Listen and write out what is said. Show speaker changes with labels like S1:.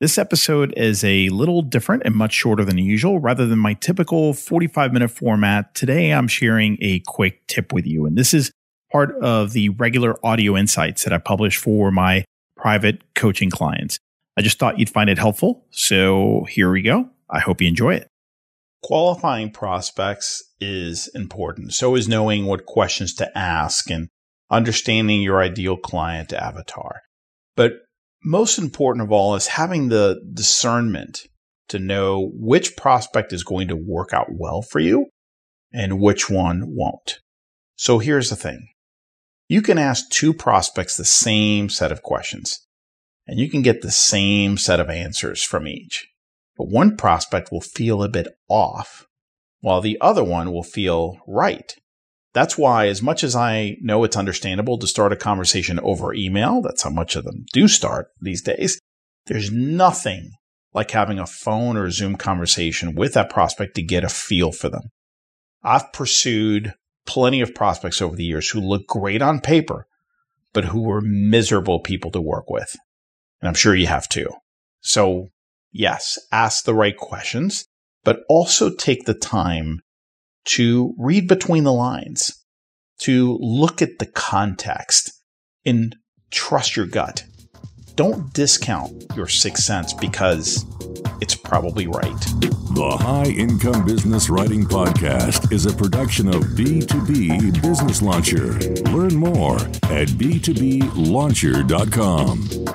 S1: This episode is a little different and much shorter than usual. Rather than my typical 45 minute format, today I'm sharing a quick tip with you. And this is part of the regular audio insights that I publish for my private coaching clients. I just thought you'd find it helpful. So here we go. I hope you enjoy it. Qualifying prospects is important. So is knowing what questions to ask and understanding your ideal client avatar. But most important of all is having the discernment to know which prospect is going to work out well for you and which one won't. So here's the thing. You can ask two prospects the same set of questions and you can get the same set of answers from each. But one prospect will feel a bit off while the other one will feel right. That's why, as much as I know it's understandable to start a conversation over email, that's how much of them do start these days. There's nothing like having a phone or Zoom conversation with that prospect to get a feel for them. I've pursued plenty of prospects over the years who look great on paper, but who were miserable people to work with. And I'm sure you have too. So, yes, ask the right questions, but also take the time to read between the lines, to look at the context and trust your gut. Don't discount your sixth sense because it's probably right.
S2: The High Income Business Writing Podcast is a production of B2B Business Launcher. Learn more at b2blauncher.com.